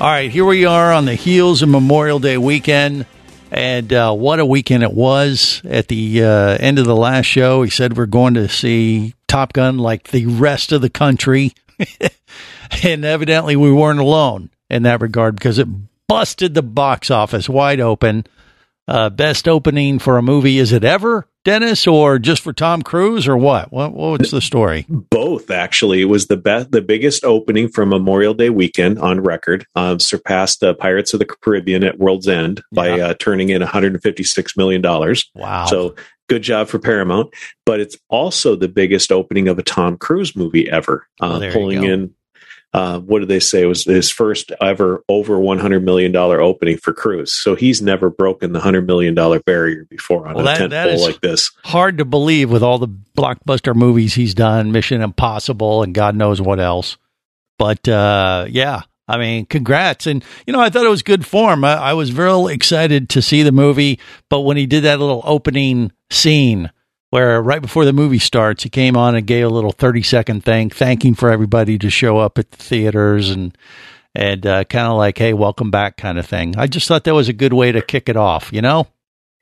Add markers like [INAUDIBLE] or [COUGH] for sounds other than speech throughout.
All right, here we are on the heels of Memorial Day weekend. And uh, what a weekend it was. At the uh, end of the last show, he said we're going to see Top Gun like the rest of the country. [LAUGHS] and evidently, we weren't alone in that regard because it busted the box office wide open. Uh, best opening for a movie, is it ever, Dennis, or just for Tom Cruise, or what? What what's the story? both actually it was the best the biggest opening from memorial day weekend on record um, surpassed uh, pirates of the caribbean at world's end by Yeah. uh, turning in 156 million dollars Wow. so good job for paramount but it's also the biggest opening of a tom cruise movie ever uh, pulling in uh, what did they say it was his first ever over 100 million dollar opening for cruise so he's never broken the 100 million dollar barrier before on Well, a that- tent that pole like this Hard to believe with all the blockbuster movies he's done, Mission Impossible, and God knows what else. But uh, yeah, I mean, congrats. And, you know, I thought it was good form. I, I was real excited to see the movie. But when he did that little opening scene where right before the movie starts, he came on and gave a little 30 second thing, thanking for everybody to show up at the theaters and, and uh, kind of like, hey, welcome back kind of thing. I just thought that was a good way to kick it off, you know?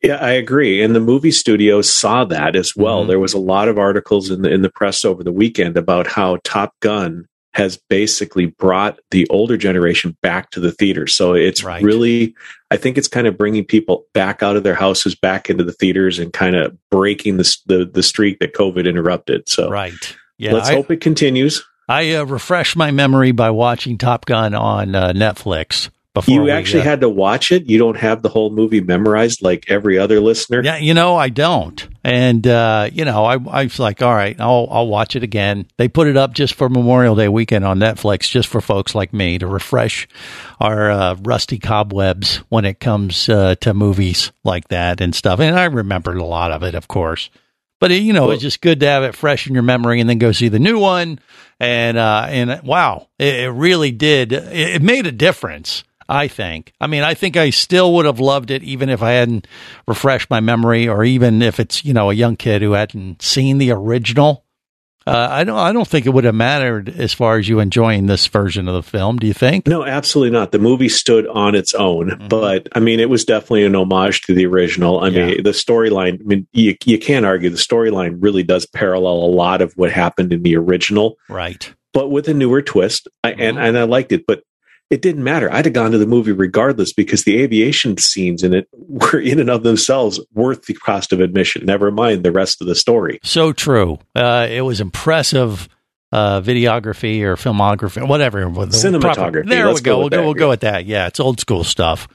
Yeah, I agree. And the movie studios saw that as well. Mhm. There was a lot of articles in the in the press over the weekend about how Top Gun has basically brought the older generation back to the theater. So it's Right. really I think it's kind of bringing people back out of their houses back into the theaters and kind of breaking the the, the streak that COVID interrupted. So Right. Yeah. let's I- hope it continues. I uh, refreshed my memory by watching Top Gun on uh, Netflix You we, actually uh, had to watch it. You don't have the whole movie memorized like every other listener. Yeah, you know I don't, and uh, you know I I was like, all right, I'll I'll watch it again. They put it up just for Memorial Day weekend on Netflix, just for folks like me to refresh our uh, rusty cobwebs when it comes uh, to movies like that and stuff. And I remembered a lot of it, of course. But it, you know, it's just good to have it fresh in your memory, and then go see the new one. And uh, and wow, it, it really did. It, it made a difference. I think. I mean, I think I still would have loved it even if I hadn't refreshed my memory, or even if it's you know a young kid who hadn't seen the original. Uh, I don't. I don't think it would have mattered as far as you enjoying this version of the film. Do you think? No, absolutely not. The movie stood on its own, but I mean, it was definitely an homage to the original. I Yeah. mean, the storyline. I mean, you you can't argue the storyline really does parallel a lot of what happened in the original, Right. but with a newer twist. I, and Mhm. and I liked it, but it didn't matter. I'd have gone to the movie regardless because the aviation scenes in it were in and of themselves worth the cost of admission. Never mind the rest of the story. So true. Uh, it was impressive uh, videography or filmography, whatever. the Cinematography. there Let's we go. go We'll go. We'll go with that. Yeah, it's old school stuff.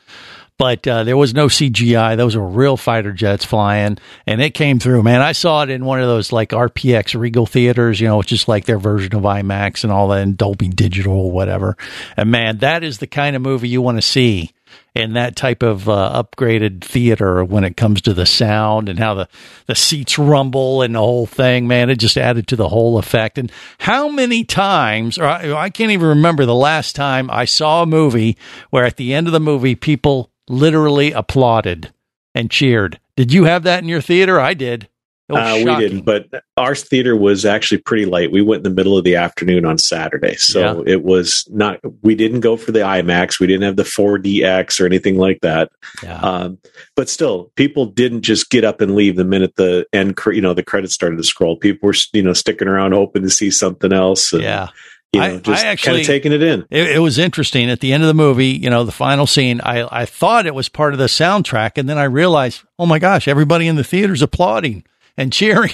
But uh, there was no CGI. Those were real fighter jets flying, and it came through. Man, I saw it in one of those like RPX Regal theaters, you know, which is like their version of IMAX and all that, and Dolby Digital whatever. And man, that is the kind of movie you want to see in that type of uh, upgraded theater when it comes to the sound and how the, the seats rumble and the whole thing, man, it just added to the whole effect. And how many times, or I, I can't even remember the last time I saw a movie where at the end of the movie, people literally applauded and cheered. Did you have that in your theater? I did. It was Uh, we didn't, but our theater was actually pretty light. We went in the middle of the afternoon on Saturday, so it was not. We didn't go for the IMAX. We didn't have the 4DX or anything like that. Yeah. Um, but still, people didn't just get up and leave the minute the end. You know, the credits started to scroll. People were you know sticking around, hoping to see something else. And, yeah. You know, I- just I kind of taking it in. It, it was interesting at the end of the movie. You know, the final scene. I I thought it was part of the soundtrack, and then I realized, oh my gosh, everybody in the theater's applauding and [LAUGHS] cheering.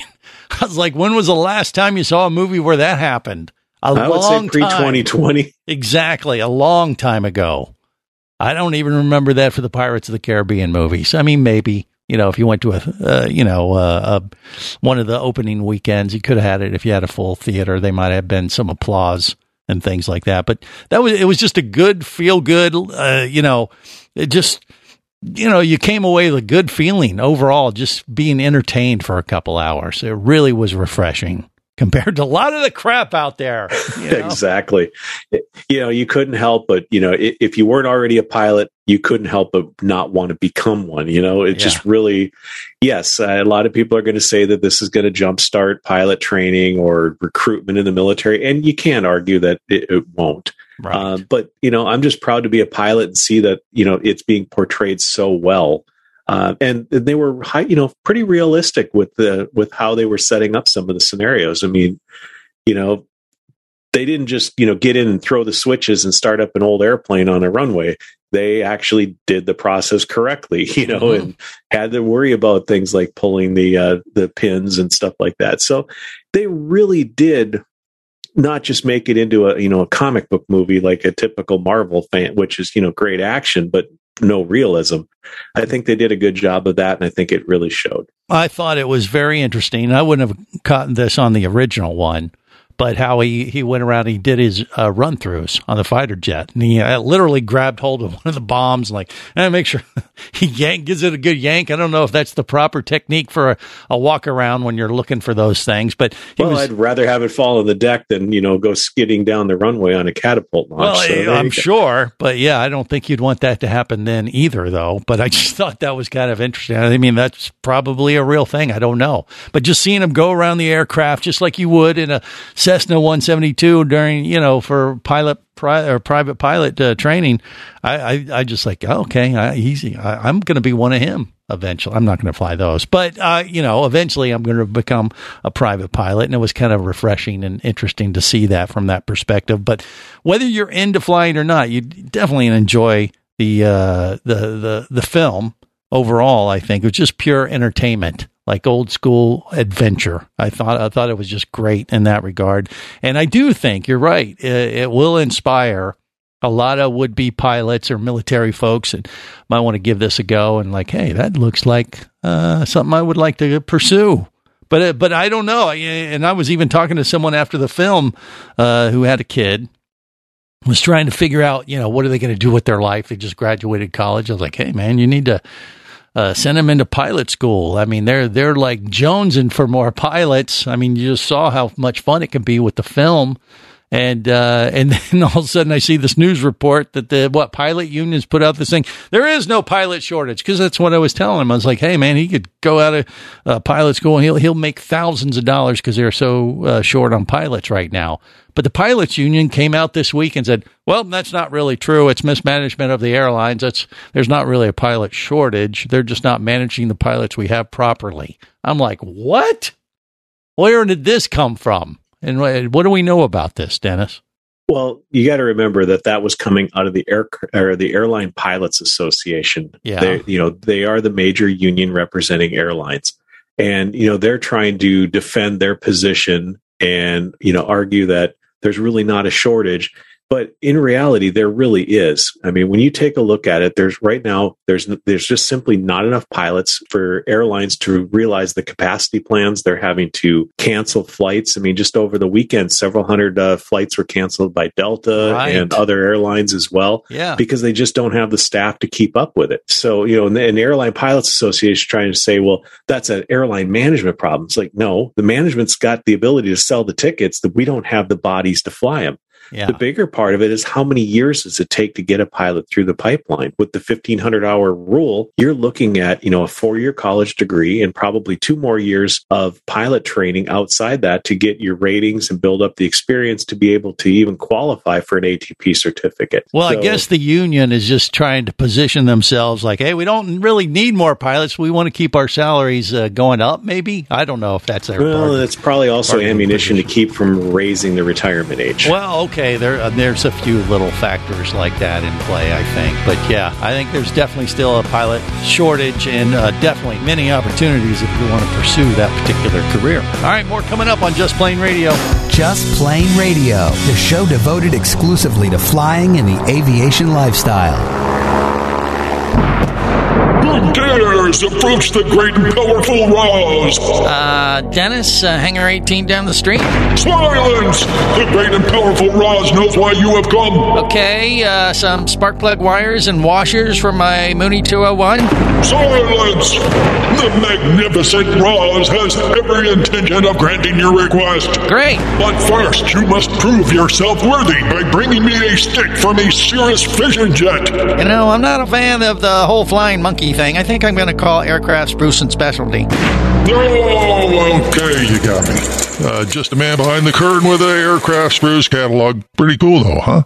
I was like, when was the last time you saw a movie where that happened? A I would say long pre twenty twenty. Exactly, a long time ago. I don't even remember that for the Pirates of the Caribbean movies. I mean, maybe, You know, if you went to a, uh, you know, uh, a, one of the opening weekends, you could have had it. If you had a full theater, they might have been some applause and things like that. But that was it was just a good feel good. Uh, you know, it just you know you came away with a good feeling overall, just being entertained for a couple hours. It really was refreshing compared to a lot of the crap out there. You [LAUGHS] know? exactly. You know, you couldn't help but, you know, if you weren't already a pilot, you couldn't help but not want to become one. You know, it yeah. just really, yes, uh, a lot of people are going to say that this is going to jumpstart pilot training or recruitment in the military. And you can't argue that it, it won't. Right. Uh, but, you know, I'm just proud to be a pilot and see that, you know, it's being portrayed so well uh, and they were high, you know, pretty realistic with the with how they were setting up some of the scenarios. I mean, you know, they didn't just you know get in and throw the switches and start up an old airplane on a runway. They actually did the process correctly, [LAUGHS] you know, mm-hmm. and had to worry about things like pulling the uh, the pins and stuff like that. So they really did not just make it into a you know a comic book movie like a typical Marvel fan, which is you know great action, but no realism. I think they did a good job of that, and I think it really showed. I thought it was very interesting. I wouldn't have caught this on the original one, but how he, he went around, and he did his uh, run throughs on the fighter jet, and he uh, literally grabbed hold of [LAUGHS] one of the bombs, and like, and make sure [LAUGHS] he yank, gives it a good yank. I don't know if that's the proper technique for a, a walk around when you're looking for those things, but well, was, I'd rather have it fall on the deck than you know go skidding down the runway on a catapult launch. Well, so I'm sure, but yeah, I don't think you'd want that to happen then either, though. But I [LAUGHS] just thought that was kind of interesting. I mean, that's probably a real thing. I don't know, but just seeing him go around the aircraft just like you would in a Cessna 172 during, you know, for pilot pri- or private pilot uh, training, I, I, I, just like, oh, okay, I, easy. I, am going to be one of him eventually. I'm not going to fly those, but, uh, you know, eventually I'm going to become a private pilot. And it was kind of refreshing and interesting to see that from that perspective. But whether you're into flying or not, you definitely enjoy the, uh, the, the, the film overall. I think it was just pure entertainment like old school adventure. I thought I thought it was just great in that regard, and I do think you're right. It, it will inspire a lot of would be pilots or military folks and might want to give this a go and like, hey, that looks like uh, something I would like to pursue. But uh, but I don't know. And I was even talking to someone after the film uh, who had a kid was trying to figure out, you know, what are they going to do with their life? They just graduated college. I was like, hey, man, you need to uh, send them into pilot school. I mean, they're they're like jonesing for more pilots. I mean, you just saw how much fun it can be with the film, and uh, and [LAUGHS] then all of a sudden I see this news report that the what pilot unions put out this thing. There is no pilot shortage because that's what I was telling him. I was like, hey man, he could go out of uh, pilot school and he'll he'll make thousands of dollars because they're so uh, short on pilots right now. But the pilots union came out this week and said, "Well, that's not really true. It's mismanagement of the airlines. That's there's not really a pilot shortage. They're just not managing the pilots we have properly." I'm like, "What? Where did this come from? And uh, what do we know about this, Dennis?" Well, you got to remember that that was coming out of the air or the Airline Pilots Association. Yeah, they, you know, they are the major union representing airlines, and you know they're trying to defend their position and you know argue that there's really not a shortage but in reality there really is. I mean when you take a look at it there's right now there's there's just simply not enough pilots for airlines to realize the capacity plans. They're having to cancel flights. I mean just over the weekend several hundred uh, flights were canceled by delta right. and other airlines as well yeah. because they just don't have the staff to keep up with it. So you know and the, and the airline pilots association trying to say well that's an airline management problem. It's like no the management's got the ability to sell the tickets that we don't have the bodies to fly them yeah. The bigger part of it is how many years does it take to get a pilot through the pipeline? With the 1500 hour rule, you're looking at, you know, a four year college degree and probably two more years of pilot training outside that to get your ratings and build up the experience to be able to even qualify for an ATP certificate. Well, so, I guess the union is just trying to position themselves like, hey, we don't really need more pilots. We want to keep our salaries uh, going up, maybe. I don't know if that's their Well, it's probably also ammunition to keep from raising the retirement age. Well, okay okay, there uh, there's a few little factors like that in play, I think. But yeah, I think there's definitely still a pilot shortage and uh, definitely many opportunities if you want to pursue that particular career. All right, more coming up on Just Plane Radio. Just Plane Radio, the show devoted exclusively to flying and the aviation lifestyle. Who dares approach the great and powerful Roz? Uh, Dennis, uh, Hangar 18 down the street. Silence! The great and powerful Roz knows why you have come. Okay, uh, some spark plug wires and washers for my Mooney 201. Silence! The magnificent Roz has every intention of granting your request. Great. But first, you must prove yourself worthy by bringing me a stick from a Cirrus Vision Jet. You know, I'm not a fan of the whole flying monkey thing. I think I'm going to call aircraft Spruce and Specialty. Okay, you got me. Uh, just a man behind the curtain with an aircraft spruce catalog. Pretty cool, though, huh?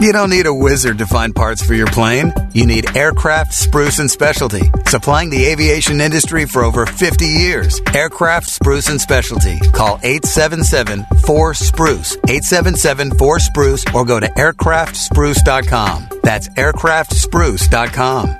You don't need a wizard to find parts for your plane. You need Aircraft Spruce and Specialty, supplying the aviation industry for over 50 years. Aircraft Spruce and Specialty. Call 877-4-SPRUCE, 877-4-SPRUCE, or go to aircraftspruce.com. That's aircraftspruce.com.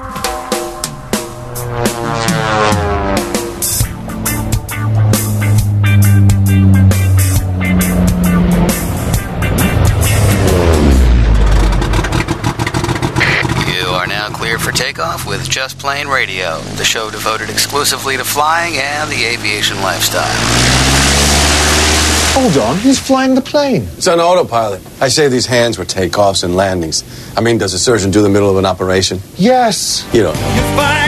With Just Plane Radio, the show devoted exclusively to flying and the aviation lifestyle. Hold on, he's flying the plane? It's on autopilot. I say these hands were takeoffs and landings. I mean, does a surgeon do the middle of an operation? Yes. You don't know.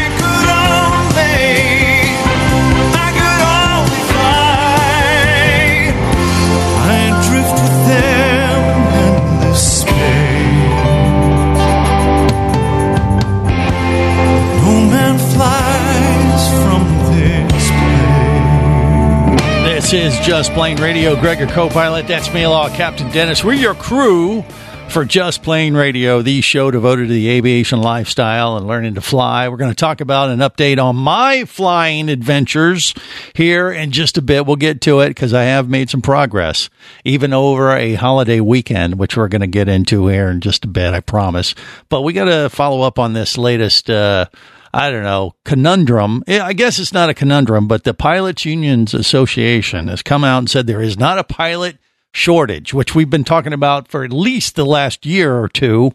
This is Just Plane Radio. Gregor co-pilot. That's me, law Captain Dennis. We're your crew for Just Plane Radio, the show devoted to the aviation lifestyle and learning to fly. We're going to talk about an update on my flying adventures here in just a bit. We'll get to it because I have made some progress, even over a holiday weekend, which we're going to get into here in just a bit, I promise. But we got to follow up on this latest, uh, I don't know, conundrum. I guess it's not a conundrum, but the Pilots Unions Association has come out and said there is not a pilot shortage, which we've been talking about for at least the last year or two,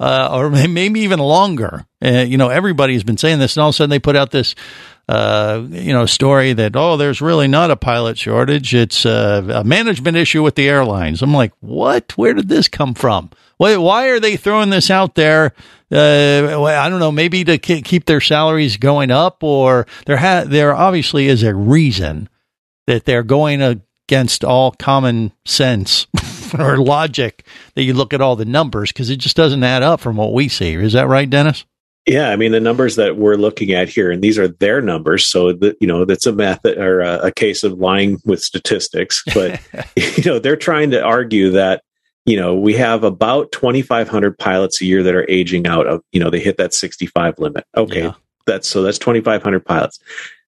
uh, or maybe even longer. Uh, you know, everybody's been saying this, and all of a sudden they put out this, uh, you know, story that oh, there's really not a pilot shortage. It's uh, a management issue with the airlines. I'm like, what? Where did this come from? Why, why are they throwing this out there? Uh, I don't know, maybe to keep their salaries going up, or there ha- there obviously is a reason that they're going against all common sense [LAUGHS] or logic that you look at all the numbers because it just doesn't add up from what we see. Is that right, Dennis? Yeah, I mean the numbers that we're looking at here, and these are their numbers, so that you know that's a method or a, a case of lying with statistics. But [LAUGHS] you know they're trying to argue that you know we have about 2,500 pilots a year that are aging out of you know they hit that 65 limit. Okay, Yeah. that's so that's 2,500 pilots.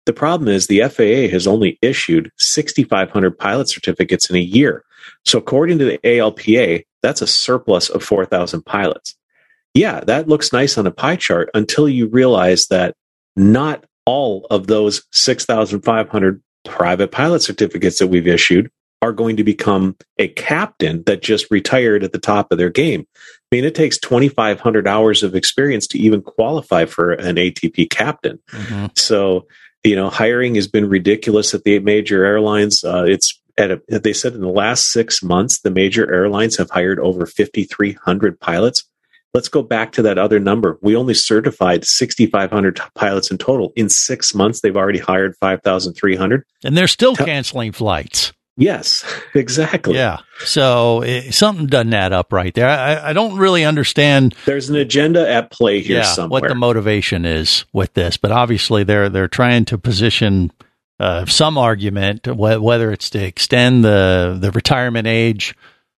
The problem is the FAA has only issued 6,500 pilot certificates in a year. So according to the ALPA, that's a surplus of 4,000 pilots. Yeah, that looks nice on a pie chart until you realize that not all of those 6,500 private pilot certificates that we've issued are going to become a captain that just retired at the top of their game. I mean, it takes 2,500 hours of experience to even qualify for an ATP captain. So, you know, hiring has been ridiculous at the major airlines. Uh, it's at a, they said in the last six months, the major airlines have hired over 5,300 pilots. Let's go back to that other number. We only certified 6,500 pilots in total. In six months, they've already hired 5,300. And they're still canceling flights. Yes, [LAUGHS] exactly. Yeah. So it, something doesn't add up right there. I, I, don't really understand. There's an agenda at play here yeah, somewhere. What the motivation is with this, but obviously they're they're trying to position uh, some argument, whether it's to extend the the retirement age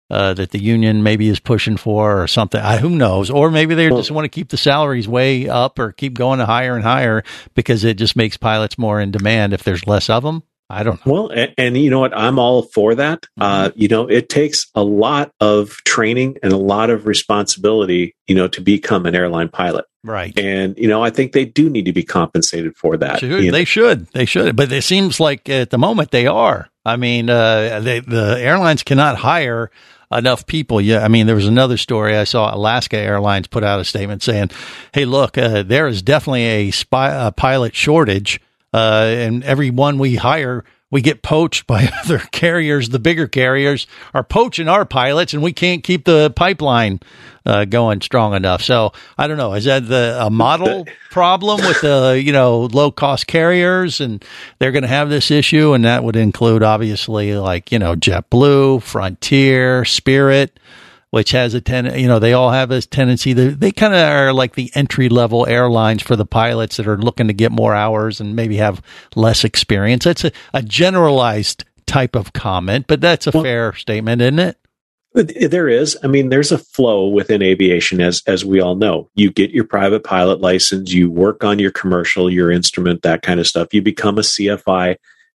uh, that the union maybe is pushing for, or something. I, who knows? Or maybe they just want to keep the salaries way up, or keep going higher and higher because it just makes pilots more in demand if there's less of them. I don't know. Well, and, and, you know what? I'm all for that. Mm-hmm. Uh, you know, it takes a lot of training and a lot of responsibility, you know, to become an airline pilot. Right. And, you know, I think they do need to be compensated for that. Should, they know? should. They should. But it seems like at the moment they are. I mean, uh, they, the airlines cannot hire enough people. Yeah, I mean, there was another story I saw. Alaska Airlines put out a statement saying, "Hey, look, uh, there is definitely a, spy, a pilot shortage." uh, and every one we hire, we get poached by [LAUGHS] other carriers. The bigger carriers are poaching our pilots, and we can't keep the pipeline uh, going strong enough. So I don't know. Is that the a model [LAUGHS] problem with the you know low cost carriers, and they're going to have this issue, and that would include obviously like you know JetBlue, Frontier, Spirit which has a ten, you know, they all have a tendency. They, they kind of are like the entry level airlines for the pilots that are looking to get more hours and maybe have less experience. That's a, a generalized type of comment, but that's a well, fair statement, isn't it? There is. I mean, there's a flow within aviation, as as we all know. You get your private pilot license, you work on your commercial, your instrument, that kind of stuff. You become a CFI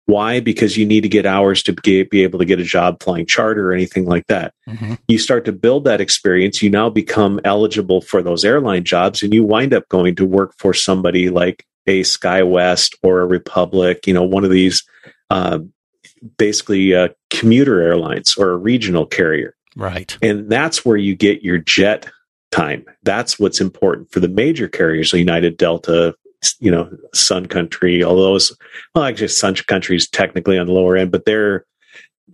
why? Because you need to get hours to be, be able to get a job flying charter or anything like that. Mm-hmm. You start to build that experience. You now become eligible for those airline jobs and you wind up going to work for somebody like a SkyWest or a Republic, you know, one of these uh, basically uh, commuter airlines or a regional carrier. Right. And that's where you get your jet time. That's what's important for the major carriers, United, Delta, you know, Sun Country, all those. well, actually, Sun Country is technically on the lower end, but they're,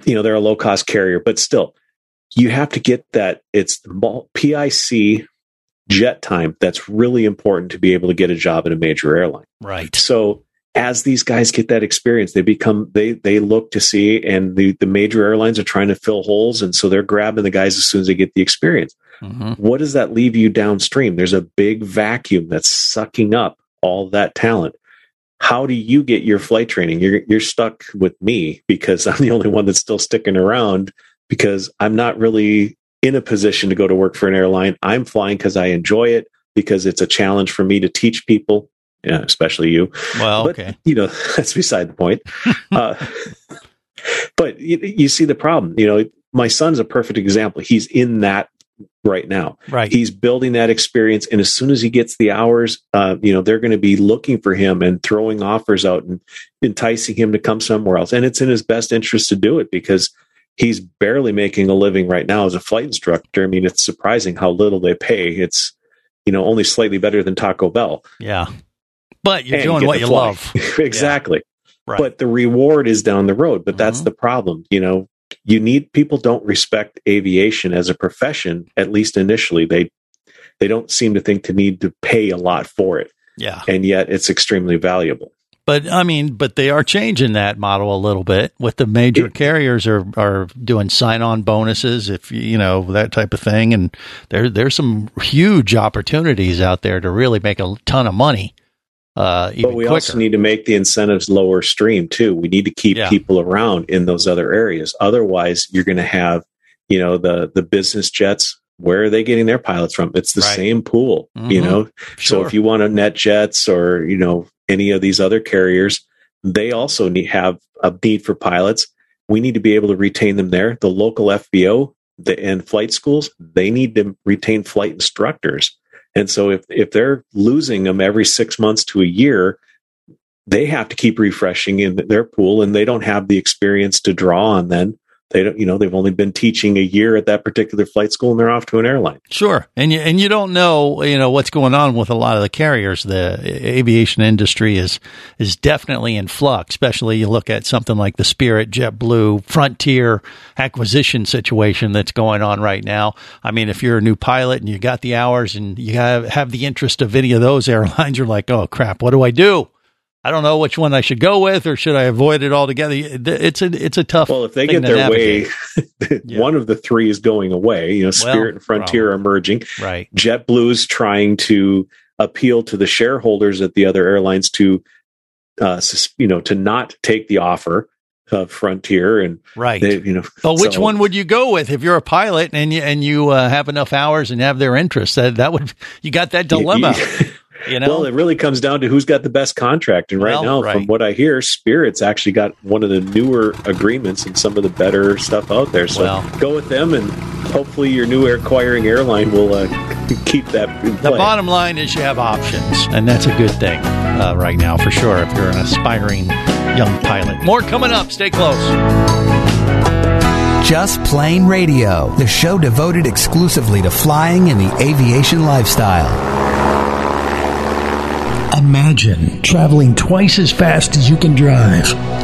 you know, they're a low cost carrier, but still, you have to get that. It's PIC jet time that's really important to be able to get a job at a major airline. Right. So as these guys get that experience, they become they they look to see, and the the major airlines are trying to fill holes, and so they're grabbing the guys as soon as they get the experience. Mm-hmm. What does that leave you downstream? There's a big vacuum that's sucking up all that talent. How do you get your flight training? You're you're stuck with me because [LAUGHS] i'm the only one that's still sticking around because i'm not really in a position to go to work for an airline. I'm flying because i enjoy it because it's a challenge for me to teach people yeah, especially you. Well but, okay. you know [LAUGHS] that's beside the point. [LAUGHS] Uh, but you, you see the problem you know my son's a perfect example. He's in that right now. Right. He's building that experience, and as soon as he gets the hours, uh, you know, they're going to be looking for him and throwing offers out and enticing him to come somewhere else. And it's in his best interest to do it because he's barely making a living right now as a flight instructor. I mean, it's surprising how little they pay. It's you know only slightly better than Taco Bell. Yeah, but you're and doing what you fly. love. [LAUGHS] exactly. Yeah. Right. But the reward is down the road. But mm-hmm. that's the problem. You know, you need people don't respect aviation as a profession at least initially they they don't seem to think to need to pay a lot for it yeah and yet it's extremely valuable but I mean, but they are changing that model a little bit. With the major carriers are are doing sign on bonuses, if you know that type of thing, and there there's some huge opportunities out there to really make a ton of money. Uh, but we quicker. also need to make the incentives lower stream too. We need to keep yeah. people around in those other areas. Otherwise, you're going to have, you know, the the business jets. Where are they getting their pilots from? It's the right. same pool, mm-hmm. you know. Sure. So if you want a NetJets or you know any of these other carriers, they also need have a need for pilots. We need to be able to retain them there. The local FBO the, and flight schools, they need to retain flight instructors and so if if they're losing them every six months to a year, they have to keep refreshing in their pool, and they don't have the experience to draw on. Then they don't, you know, they've only been teaching a year at that particular flight school and they're off to an airline. Sure, and you and you don't know, you know, what's going on with a lot of the carriers. The aviation industry is is definitely in flux. Especially you look at something like the Spirit, JetBlue, Frontier acquisition situation that's going on right now. I mean, if you're a new pilot and you got the hours and you have have the interest of any of those [LAUGHS] airlines, you're like, oh crap, what do I do? I don't know which one I should go with, or should I avoid it altogether? It's a it's a tough. Well, if they get their way, [LAUGHS] yeah. one of the three is going away. You know, Spirit well, and Frontier probably. are merging. Right. is trying to appeal to the shareholders at the other airlines to, uh, you know, to not take the offer of Frontier and right. They, you know, but which so, one would you go with if you're a pilot and you and you uh, have enough hours and have their interest? That that would you got that dilemma. [LAUGHS] You know? Well, it really comes down to who's got the best contract. And right well, now, right. from what I hear, Spirit's actually got one of the newer agreements and some of the better stuff out there. So well, go with them, and hopefully, your new acquiring airline will uh, [LAUGHS] keep that. The bottom line is you have options, and that's a good thing uh, right now for sure. If you're an aspiring young pilot, more coming up. Stay close. Just Plane Radio, the show devoted exclusively to flying and the aviation lifestyle. Imagine traveling twice as fast as you can drive.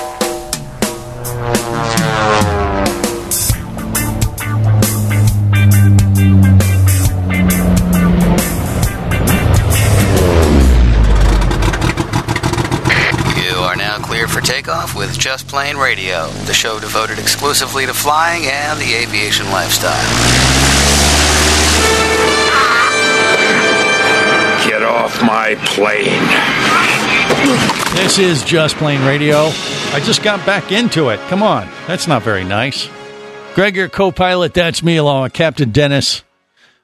Just Plane Radio, the show devoted exclusively to flying and the aviation lifestyle. Get off my plane. This is Just Plane Radio. I just got back into it. Come on. That's not very nice. Greg, your co pilot, that's me along with Captain Dennis.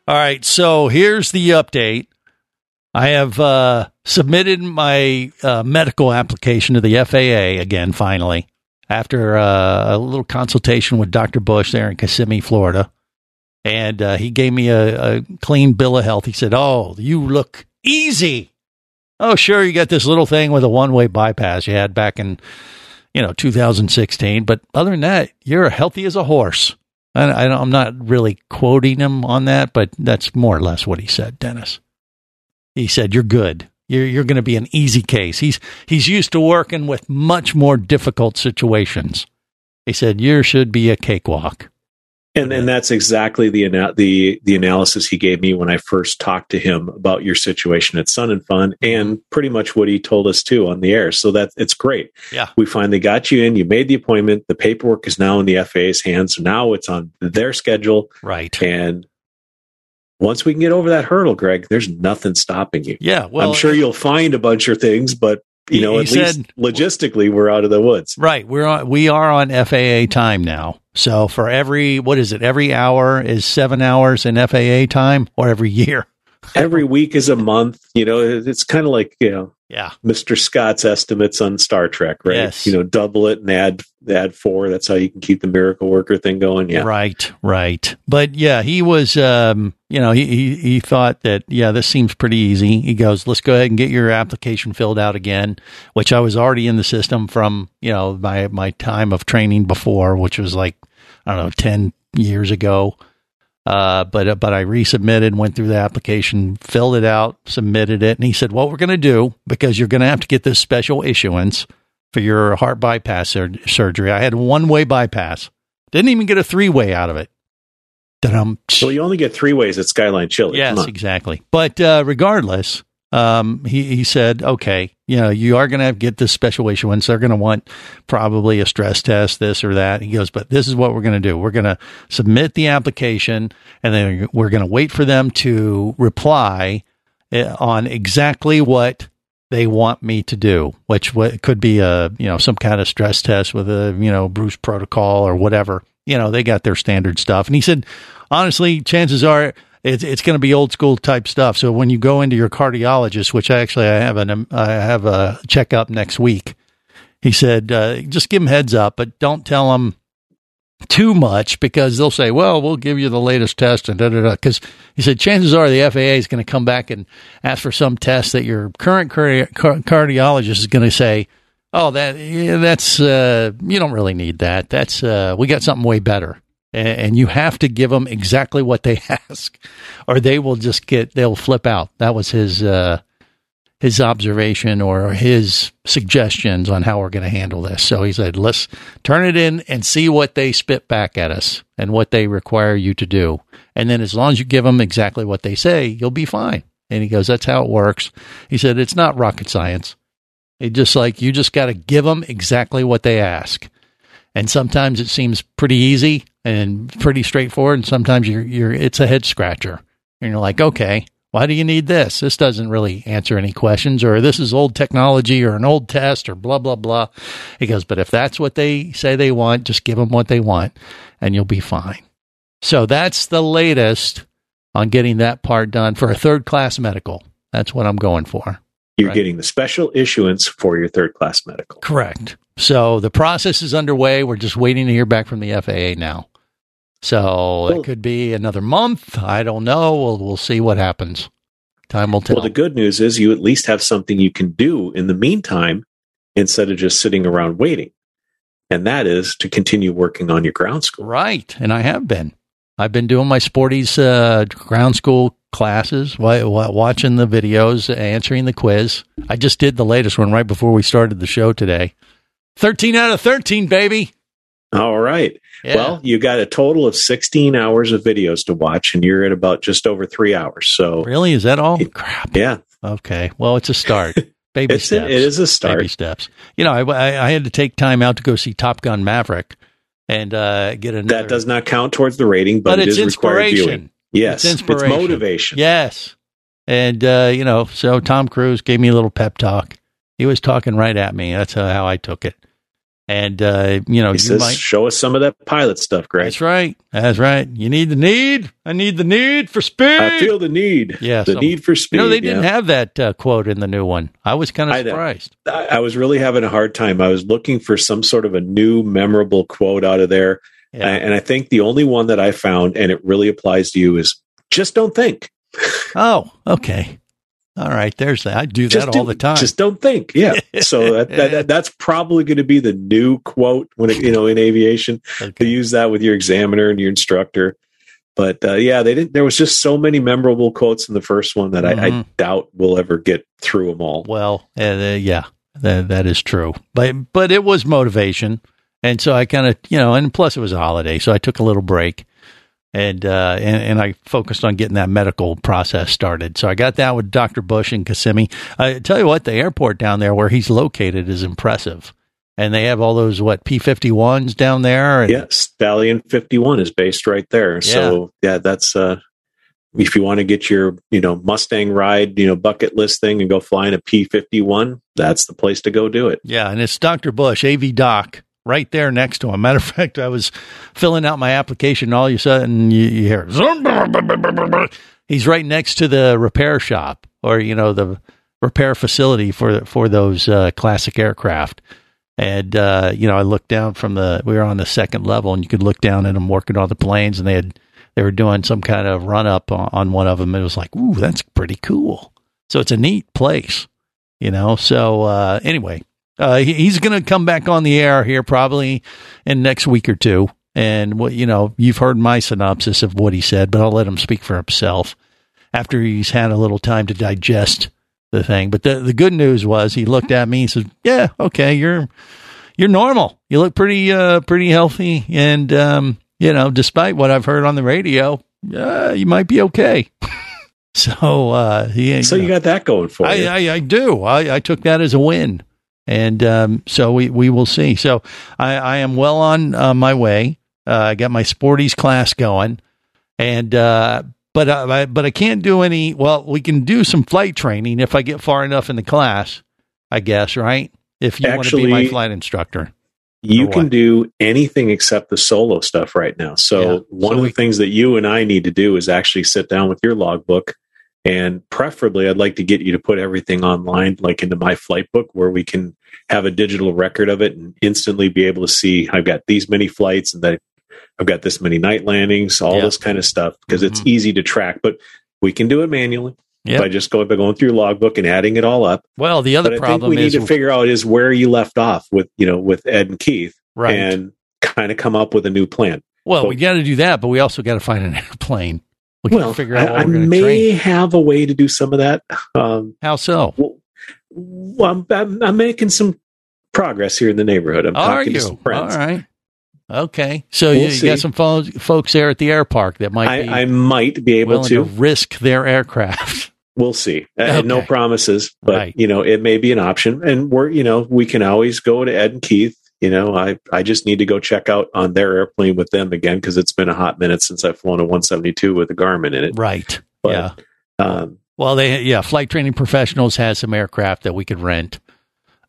All right, so here's the update. I have uh, submitted my uh, medical application to the FAA again, finally, after uh, a little consultation with Dr. Bush there in Kissimmee, Florida. And uh, he gave me a, a clean bill of health. He said, Oh, you look easy. Oh, sure, you got this little thing with a one way bypass you had back in, you know, 2016. But other than that, you're healthy as a horse. I, am not really quoting him on that, but that's more or less what he said, Dennis. He said, You're good. You're, you're going to be an easy case. He's, he's used to working with much more difficult situations. He said, You should be a cakewalk. And and that's exactly the the the analysis he gave me when I first talked to him about your situation at Sun and Fun, and pretty much what he told us too on the air. So that it's great. Yeah, we finally got you in. You made the appointment. The paperwork is now in the FAA's hands. So now it's on their schedule. Right. And once we can get over that hurdle, Greg, there's nothing stopping you. Yeah, well, I'm sure you'll find a bunch of things, but you know, at said, least logistically, we're out of the woods. Right. We're on, we are on FAA time now. So for every, what is it? Every hour is seven hours in FAA time or every year? every week is a month. You know, it's kind of like, you know, yeah. Mr. Scott's estimates on Star Trek, right? Yes. You know, double it and add add four. That's how you can keep the miracle worker thing going. Yeah. Right, right. But yeah, he was um, you know, he, he he thought that, yeah, this seems pretty easy. He goes, Let's go ahead and get your application filled out again, which I was already in the system from, you know, my my time of training before, which was like, I don't know, ten years ago. Uh, but uh, but I resubmitted, went through the application, filled it out, submitted it, and he said, "What we're going to do because you're going to have to get this special issuance for your heart bypass sur- surgery." I had one way bypass, didn't even get a three way out of it. Da-dum. Well, you only get three ways at Skyline Chili. Yes, exactly. But uh, regardless, um, he, he said, okay, you know, you are going to get this special issuance. They're going to want probably a stress test, this or that. He goes, but this is what we're going to do. We're going to submit the application and then we're going to wait for them to reply uh, on exactly what they want me to do, which what could be a, you know, some kind of stress test with a, you know, Bruce protocol or whatever. You know, they got their standard stuff. And he said, honestly, chances are it's it's going to be old school type stuff. So when you go into your cardiologist, which actually I have an I have a checkup next week, he said uh, just give him heads up, but don't tell him too much because they'll say, "Well, we'll give you the latest test," and da da da. Because he said chances are the FAA is going to come back and ask for some test that your current cardi- car- cardiologist is going to say, "Oh, that that's uh, you don't really need that. That's uh, we got something way better." And, you have to give them exactly what they [LAUGHS] ask, or they will just get they'll flip out. That was his uh, his observation or his suggestions on how we're going to handle this. So he said, let's turn it in and see what they spit back at us and what they require you to do. And then as long as you give them exactly what they say, you'll be fine. And he goes, that's how it works. He said, it's not rocket science. It just like, you just got to give them exactly what they ask. And sometimes it seems pretty easy and pretty straightforward. And sometimes you're, you're, it's a head scratcher. And you're like, okay, why do you need this? This doesn't really answer any questions, or this is old technology or an old test or blah, blah, blah. He goes, but if that's what they say they want, just give them what they want and you'll be fine. So that's the latest on getting that part done for a third class medical. That's what I'm going for. You're getting the special issuance for your third class medical. Correct. So the process is underway. We're just waiting to hear back from the FAA now. So it could be another month. I don't know. We'll we'll see what happens. Time will tell. Well, the good news is you at least have something you can do in the meantime instead of just sitting around waiting. And that is to continue working on your ground school. Right. And I have been. I've been doing my Sporty's uh, ground school classes, wa- wa- watching the videos, answering the quiz. I just did the latest one right before we started the show today. 13 out of 13, baby. All right. Yeah. Well, you got a total of 16 hours of videos to watch, and you're at about just over three hours. So, Really? Is that all? Crap. yeah, Okay. Well, it's a start. [LAUGHS] Baby It's a- steps. it is a start. Baby steps. You know, I, I, I had to take time out to go see Top Gun Maverick and uh, get another. that does not count towards the rating, but, but it it's is required inspiration. viewing. Yes, it's inspiration. motivation. Yes, and uh, you know, so Tom Cruise gave me a little pep talk. He was talking right at me. That's how I took it. And uh, you know, He you says, might. "Show us some of that pilot stuff, Greg." That's right. That's right. You need the need. I need the need for speed. I feel the need. Yeah, the some- need for speed. You know, they didn't yeah. have that uh, quote in the new one. I was kind of surprised. I, I was really having a hard time. I was looking for some sort of a new memorable quote out of there, Yeah. and I think the only one that I found, and it really applies to you, is just don't think. Oh, okay. All right. There's that. I do Just that do- all the time. Just don't think. Yeah. [LAUGHS] so that, that, that- that's probably going to be the new quote when it, you know in aviation. Okay. To use that with your examiner and your instructor. But uh, yeah, they didn't. There was just so many memorable quotes in the first one that I, I Mhm. doubt we'll ever get through them all. Well, uh, uh, yeah, that, that is true. But but it was motivation, and so I kind of you know, and plus it was a holiday, so I took a little break, and uh, and, and I focused on getting that medical process started. So I got that with Doctor Bush and Kissimmee. I tell you what, the airport down there where he's located is impressive, and they have all those what P fifty ones down there. And, Yeah, Stallion 51 is based right there. So yeah, that's uh if you want to get your, you know, Mustang ride, you know, bucket list thing and go flying a P51, that's the place to go do it. Yeah, and it's Dr. Bush, AV Doc, right there next to him. Matter of [LAUGHS] fact, I was filling out my application, and all of a sudden you, you hear, he's right next to the repair shop or, you know, the repair facility for, for those uh, classic aircraft. And, uh, you know, I looked down from the, we were on the second level and you could look down at them working on the planes and they had, they were doing some kind of run up on, on one of them. It was like, ooh, that's pretty cool. So it's a neat place, you know? So, uh, anyway, uh, he's going to come back on the air here probably in next week or two. And what, you know, you've heard my synopsis of what he said, but I'll let him speak for himself after he's had a little time to digest the thing. But the, the good news was he looked at me and said, yeah, okay, you're, you're normal. You look pretty, uh, pretty healthy. And, um, you know, despite what I've heard on the radio, uh, you might be okay. [LAUGHS] so, uh, yeah, So you got that going for I, you. I, I do. I, I took that as a win. And um, so we, we will see. So I, I am well on uh, my way. Uh, I got my Sporty's class going. And, uh, but, uh, I, but I can't do any. Well, we can do some flight training if I get far enough in the class, I guess, right? If you want to be my flight instructor. you can do anything except the solo stuff right now. So Yeah. one So of we- the things that you and I need to do is actually sit down with your logbook and preferably I'd like to get you to put everything online like into my flight book where we can have a digital record of it and instantly be able to see I've got these many flights and that I've got this many night landings, all Yeah. this kind of stuff because it's Mhm. easy to track, but we can do it manually Yep. by just going by going through your logbook and adding it all up. Well, the other But I think problem we is need to figure out is where you left off with you know with Ed and Keith, Right. And kind of come up with a new plan. well, we got to do that, but we also got to find an [LAUGHS] airplane. We well, figure out I, what I may train. have a way to do some of that. Um, How so? well, I'm, I'm, I'm making some progress here in the neighborhood. I'm Are talking you? to some friends. All right. Okay. So We'll you, you got some fo- folks there at the air park that might be I, I might be able to. to risk their aircraft. [LAUGHS] We'll see. Uh, No promises, but Right. you know, it may be an option. And we're, you know, we can always go to Ed and Keith. You know, I, I just need to go check out on their airplane with them again because it's been a hot minute since I've flown a 172 with a Garmin in it. Right. But, yeah. Um, Well, they yeah, flight training professionals has some aircraft that we could rent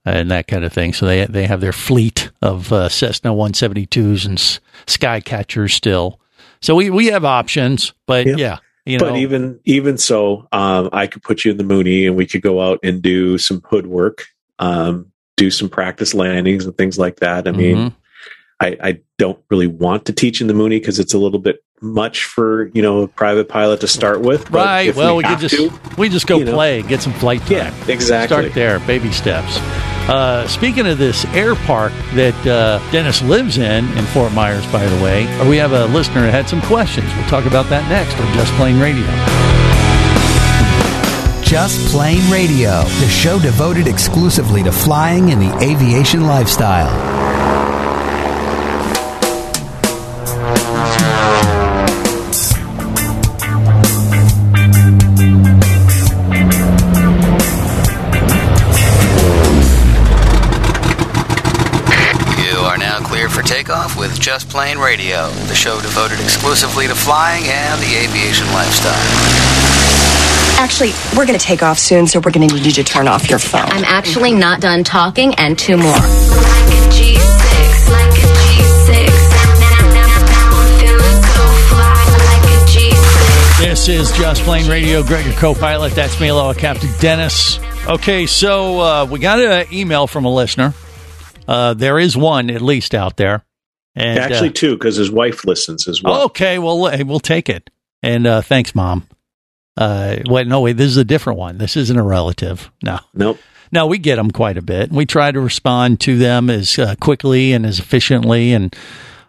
and that kind of thing. So they they have their fleet of uh, Cessna 172s and s- Skycatchers still. So we we have options, but Yeah. yeah, you know, but even even so, um, I could put you in the Mooney and we could go out and do some hood work, um, do some practice landings and things like that. I mean, Mhm. I, I don't really want to teach in the Mooney because it's a little bit much for you know a private pilot to start with. but right. Well, we, could just to, we just go you know. play, get some flight time. yeah, exactly. Start there, baby steps. Uh, speaking of this air park that uh, Dennis lives in in Fort Myers, by the way, we have a listener that had some questions. We'll talk about that next on Just Plane Radio. Just Plane Radio, the show devoted exclusively to flying and the aviation lifestyle. You are now clear for takeoff with Just Plane Radio, the show devoted exclusively to flying and the aviation lifestyle. Actually, we're going to take off soon, so we're going to need you to turn off your phone. I'm actually not done talking, and two more. This is Just Plane Radio. Greg, your co-pilot. That's me, hello, Captain Dennis. Okay, so uh, we got an email from a listener. Uh, there is one at least out there. And, Actually, uh, two because his wife listens as well. okay, well, we'll take it. And uh, thanks, Mom. Uh, wait, no, wait, this is a different one. This isn't a relative. No. Nope. No, we get them quite a bit. We try to respond to them as uh, quickly and as efficiently and,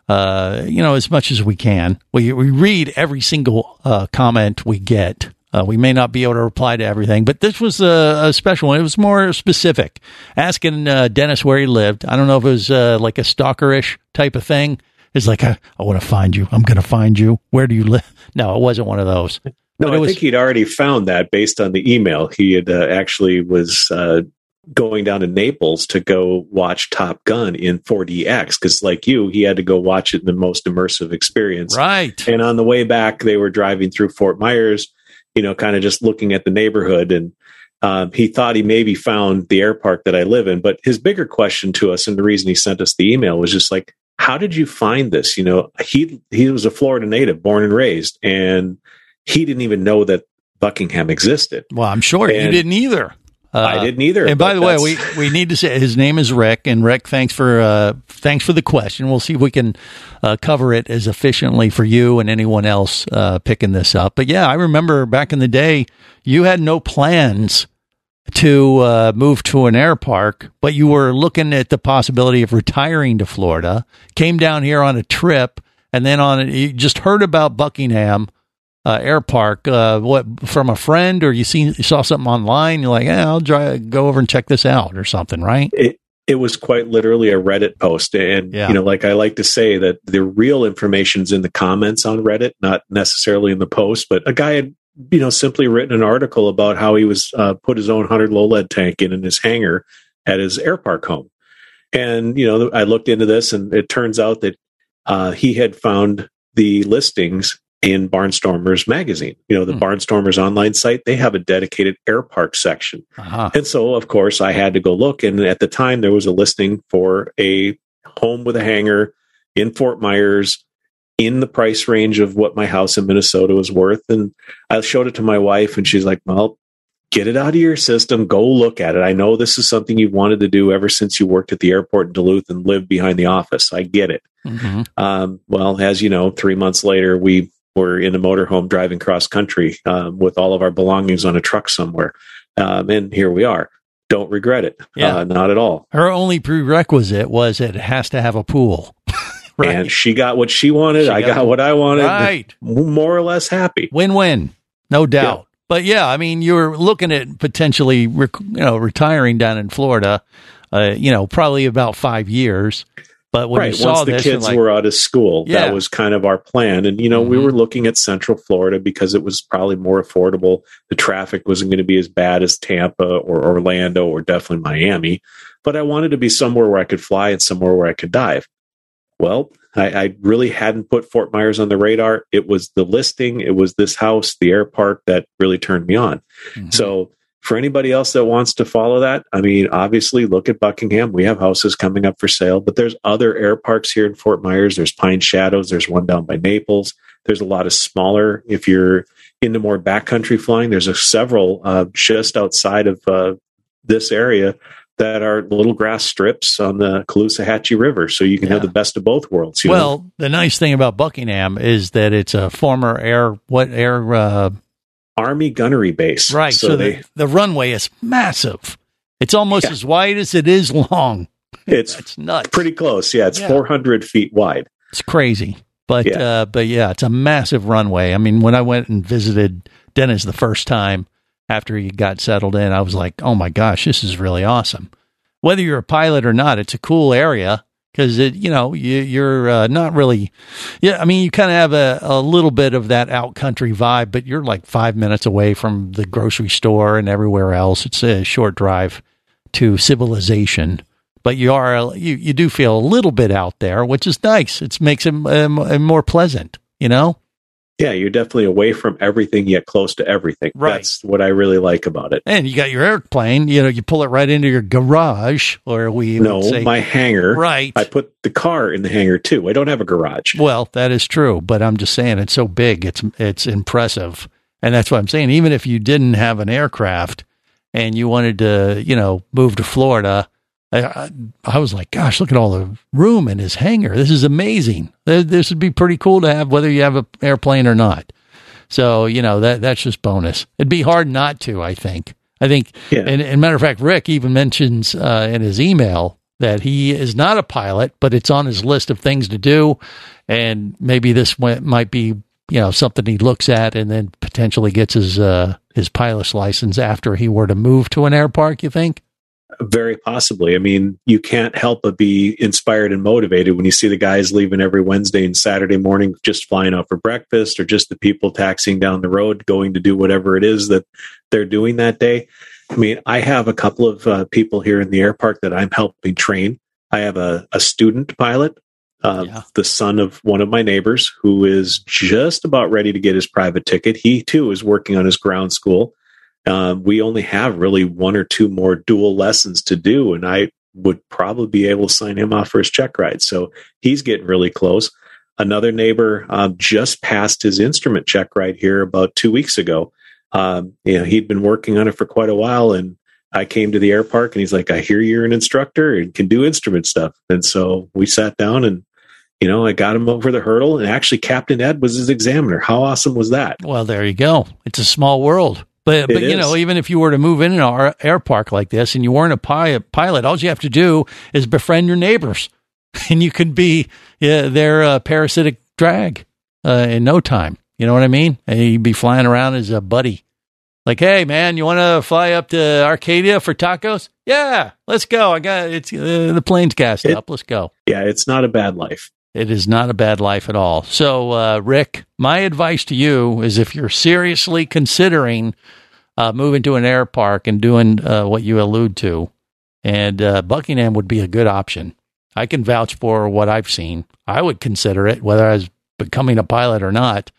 uh, you know, as much as we can. We, we read every single uh, comment we get. Uh, we may not be able to reply to everything, but this was a, a special one. It was more specific, asking uh, Dennis where he lived. I don't know if it was uh, like a stalkerish type of thing. It's like, I, I want to find you. I'm going to find you. Where do you live? [LAUGHS] No, it wasn't one of those. No, I was- think he'd already found that based on the email. He had uh, actually was uh, going down to Naples to go watch Top Gun in 4DX because, like you, he had to go watch it in the most immersive experience. Right. And on the way back, they were driving through Fort Myers, you know, kind of just looking at the neighborhood. And um, he thought he maybe found the air park that I live in. But his bigger question to us, and the reason he sent us the email was just like, how did you find this? You know, he he was a Florida native, born and raised, and he didn't even know that Buckingham existed. Well, I'm sure you didn't either. Uh, I didn't either. And by the way, we, we need to say his name is Rick, and Rick, thanks for uh, thanks for the question. We'll see if we can uh, cover it as efficiently for you and anyone else uh, picking this up. But yeah, I remember back in the day, you had no plans to uh, move to an air park, but you were looking at the possibility of retiring to Florida. Came down here on a trip, and then on you just heard about Buckingham uh, Air Park. Uh, what from a friend, or you seen you saw something online? You're like, yeah, I'll try go over and check this out, or something, right? It, it was quite literally a Reddit post. And, Yeah. you know, like I like to say that the real information's in the comments on Reddit, not necessarily in the post, but a guy had, you know, simply written an article about how he was uh, put his own 100 low lead tank in in his hangar at his air park home. And, you know, I looked into this and it turns out that uh, he had found the listings in Barnstormers magazine. You know, the Barnstormers online site, they have a dedicated air park section. Uh-huh. And so, of course, I had to go look. And at the time, there was a listing for a home with a hangar in Fort Myers in the price range of what my house in Minnesota was worth. And I showed it to my wife, and she's like, Well, get it out of your system. Go look at it. I know this is something you've wanted to do ever since you worked at the airport in Duluth and lived behind the office. I get it. Mhm. Um, well, as you know, three months later, we were in a motorhome driving cross country um, with all of our belongings on a truck somewhere. Um, and here we are. Don't regret it. Yeah. Uh, not at all. Her only prerequisite was it has to have a pool. [LAUGHS] right. And she got what she wanted. She I got- got what I wanted. Right. More or less happy. Win win, no doubt. But yeah, I mean, you're looking at potentially, rec- you know, retiring down in Florida. Uh, you know, probably about five years. But when right. Once the kids like, were out of school, Yeah. that was kind of our plan. And, you know, we Mhm. were looking at Central Florida because it was probably more affordable. The traffic wasn't going to be as bad as Tampa or Orlando or definitely Miami. But I wanted to be somewhere where I could fly and somewhere where I could dive. Well, I, I really hadn't put Fort Myers on the radar. It was the listing, it was this house, the air park that really turned me on. Mm-hmm. So, for anybody else that wants to follow that, I mean, obviously look at Buckingham. We have houses coming up for sale, but there's other air parks here in Fort Myers. There's Pine Shadows. There's one down by Naples. There's a lot of smaller. If you're into more backcountry flying, there's a several uh, just outside of uh, this area that are little grass strips on the Caloosahatchee River, so you can have the best of both worlds. you know? well, the nice thing about Buckingham is that it's a former air, what air, uh, Army gunnery base, right. So, they, the, the runway is massive. It's almost as wide as it is long. it's nuts. pretty close. Yeah, it's Yeah. 400 feet wide. It's crazy. But Yeah. uh, but yeah, it's a massive runway. I mean, when I went and visited Dennis the first time after he got settled in, I was like, "Oh my gosh, this is really awesome." Whether you're a pilot or not, it's a cool area because it, you know, you, you're uh, not really. Yeah, I mean, you kind of have a, a little bit of that out country vibe, but you're like five minutes away from the grocery store and everywhere else. It's a short drive to civilization but you are you you do feel a little bit out there, which is nice. It makes it um, uh, more pleasant, you know. Yeah, you're definitely away from everything yet close to everything. Right. That's what I really like about it. And you got your airplane. You know, you pull it right into your garage, or we No, would say, my hangar. Right. I put the car in the hangar too. I don't have a garage. Well, that is true, but I'm just saying it's so big. It's it's impressive, and that's what I'm saying. Even if you didn't have an aircraft and you wanted to, you know, move to Florida, I, I, was like, gosh, look at all the room in his hangar. This is amazing. This would be pretty cool to have, whether you have an airplane or not. So you know that that's just bonus. It'd be hard not to. I think. I think. Yeah. And, and matter of fact, Rick even mentions uh, in his email that he is not a pilot, but it's on his list of things to do, and maybe this wa- might be you know something he looks at and then potentially gets his uh, his pilot's license after he were to move to an air park. You think? Very possibly. I mean, you can't help but be inspired and motivated when you see the guys leaving every Wednesday and Saturday morning just flying out for breakfast or just the people taxiing down the road going to do whatever it is that they're doing that day. I mean, I have a couple of uh, people here in the air park that I'm helping train. I have a, a student pilot, uh, the son of one of my neighbors who is just about ready to get his private ticket. He too is working on his ground school. Um, we only have really one or two more dual lessons to do, and I would probably be able to sign him off for his check ride. So he's getting really close. Another neighbor um, just passed his instrument check ride here about two weeks ago. Um, you know, he'd been working on it for quite a while, and I came to the air park, and he's like, "I hear you're an instructor and can do instrument stuff." And so we sat down and. You know, I got him over the hurdle, and actually, Captain Ed was his examiner. How awesome was that? Well, there you go. It's a small world. But It but you know, even if you were to move in an air, air park like this and you weren't a pi- pilot, all you have to do is befriend your neighbors, [LAUGHS] and you could be yeah, their uh, parasitic drag uh, in no time. You know what I mean? And you'd be flying around as a buddy. Like, hey man, you want to fly up to Arcadia for tacos? Yeah, let's go. I got it's uh, the plane's gassed It- up. Let's go. Yeah, it's not a bad life. It is not a bad life at all. So, uh, Rick, my advice to you is if you're seriously considering uh, moving to an air park and doing uh, what you allude to, and uh, Buckingham would be a good option. I can vouch for what I've seen. I would consider it, whether I was becoming a pilot or not.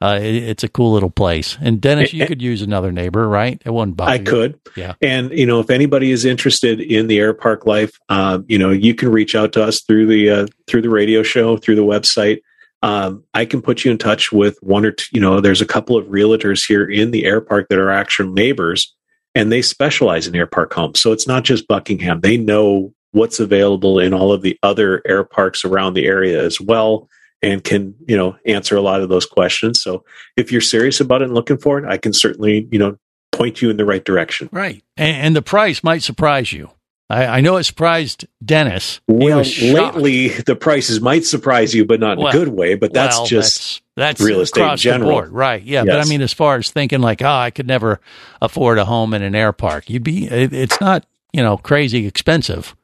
Uh, it, it's a cool little place. And Dennis, you could use another neighbor, right? It wouldn't bother I you. could. Yeah. And you know, if anybody is interested in the air park life, um, you know, you can reach out to us through the uh, through the radio show, through the website. Um, I can put you in touch with one or two. You know, there's a couple of realtors here in the air park that are actual neighbors, and they specialize in air park homes. So it's not just Buckingham; they know what's available in all of the other air parks around the area as well, and can you know answer a lot of those questions. So if you're serious about it and looking for it, I can certainly you know point you in the right direction. Right. And, and the price might surprise you. I, I know it surprised Dennis. Well, lately the prices might surprise you, but not in Well, a good way. But that's well, just that's, that's real estate in general. board, right? Yeah, but I mean, as far as thinking like, oh, I could never afford a home in an air park, you'd be. It, it's not you know crazy expensive,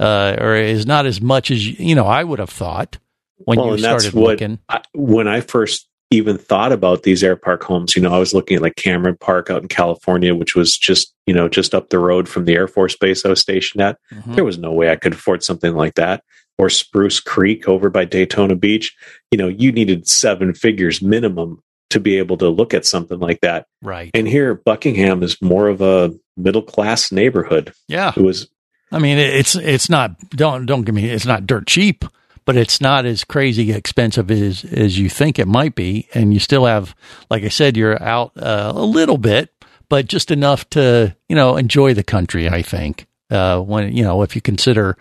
uh, or is not as much as you, know I would have thought when well, you started looking. I, when I first even thought about these air park homes. You know, I was looking at like Cameron Park out in California, which was just you know just up the road from the Air Force Base I was stationed at. Mm-hmm. There was no way I could afford something like that. Or Spruce Creek over by Daytona Beach. You know, you needed seven figures minimum to be able to look at something like that. Right. And here, Buckingham is more of a middle class neighborhood. Yeah. It was I mean, it's it's not don't don't give me it's not dirt cheap, but it's not as crazy expensive as as you think it might be, and you still have, like I said, you're out uh, a little bit, but just enough to you know enjoy the country. I think uh, when you know if you consider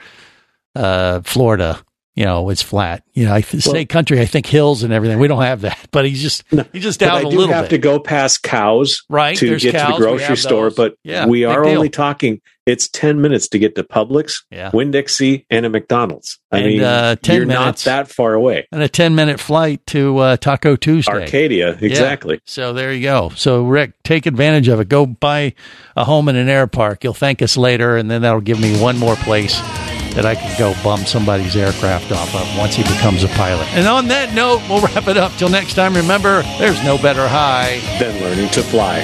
uh, Florida. You know, it's flat. You know, I th- say country. I think hills and everything. We don't have that, [LAUGHS] but he's just he's just down I a do little have bit. to go past cows Right, to there's get cows, to the grocery store. those. But Yeah, we are deal. only talking. It's ten minutes to get to Publix, Yeah. Winn Dixie, and a McDonald's. I And, mean, uh, 10 you're minutes. not that far away. and a 10 minute flight to uh, Taco Tuesday. Arcadia, Yeah. exactly. So there you go. So Rick, take advantage of it. Go buy a home in an air park. You'll thank us later, and then that'll give me one more place that I can go bum somebody's aircraft off of once he becomes a pilot. And on that note, we'll wrap it up. Till next time, remember, there's no better high than learning to fly.